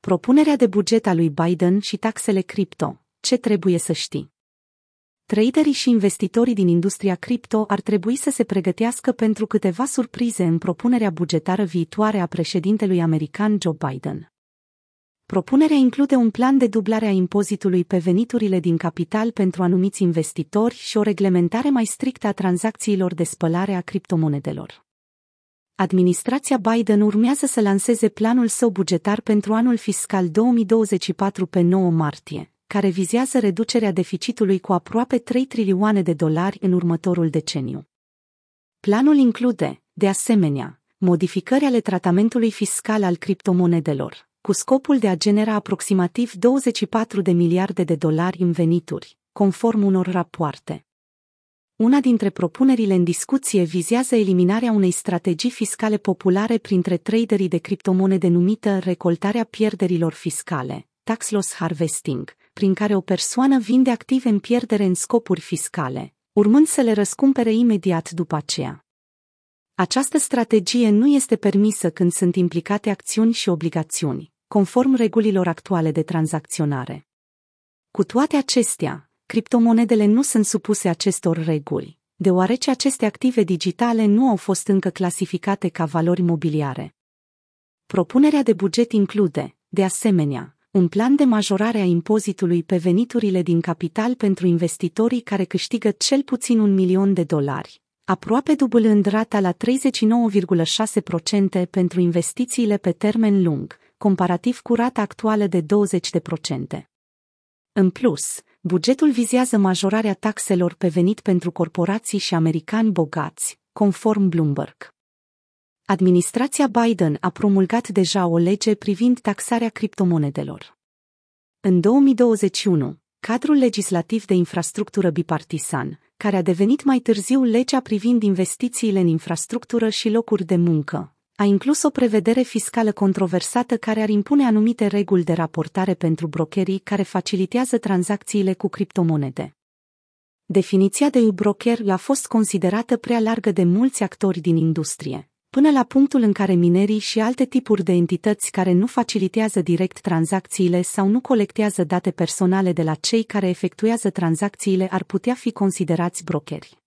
Propunerea de buget a lui Biden și taxele cripto. Ce trebuie să știi? Traderii și investitorii din industria cripto ar trebui să se pregătească pentru câteva surprize în propunerea bugetară viitoare a președintelui american Joe Biden. Propunerea include un plan de dublare a impozitului pe veniturile din capital pentru anumiți investitori și o reglementare mai strictă a tranzacțiilor de spălare a criptomonedelor. Administrația Biden urmează să lanseze planul său bugetar pentru anul fiscal 2024 pe 9 martie, care vizează reducerea deficitului cu aproape 3 trilioane de dolari în următorul deceniu. Planul include, de asemenea, modificări ale tratamentului fiscal al criptomonedelor, cu scopul de a genera aproximativ 24 de miliarde de dolari în venituri, conform unor rapoarte. Una dintre propunerile în discuție vizează eliminarea unei strategii fiscale populare printre traderii de criptomonede numită recoltarea pierderilor fiscale, tax loss harvesting, prin care o persoană vinde active în pierdere în scopuri fiscale, urmând să le răscumpere imediat după aceea. Această strategie nu este permisă când sunt implicate acțiuni și obligațiuni, conform regulilor actuale de tranzacționare. Cu toate acestea, criptomonedele nu sunt supuse acestor reguli, deoarece aceste active digitale nu au fost încă clasificate ca valori mobiliare. Propunerea de buget include, de asemenea, un plan de majorare a impozitului pe veniturile din capital pentru investitorii care câștigă cel puțin un milion de dolari, aproape dublând rata la 39,6% pentru investițiile pe termen lung, comparativ cu rata actuală de 20%. În plus, bugetul vizează majorarea taxelor pe venit pentru corporații și americani bogați, conform Bloomberg. Administrația Biden a promulgat deja o lege privind taxarea criptomonedelor. În 2021, cadrul legislativ de infrastructură bipartisan, care a devenit mai târziu legea privind investițiile în infrastructură și locuri de muncă, a inclus o prevedere fiscală controversată care ar impune anumite reguli de raportare pentru brokerii care facilitează tranzacțiile cu criptomonede. Definiția de broker a fost considerată prea largă de mulți actori din industrie, până la punctul în care minerii și alte tipuri de entități care nu facilitează direct tranzacțiile sau nu colectează date personale de la cei care efectuează tranzacțiile ar putea fi considerați brokeri.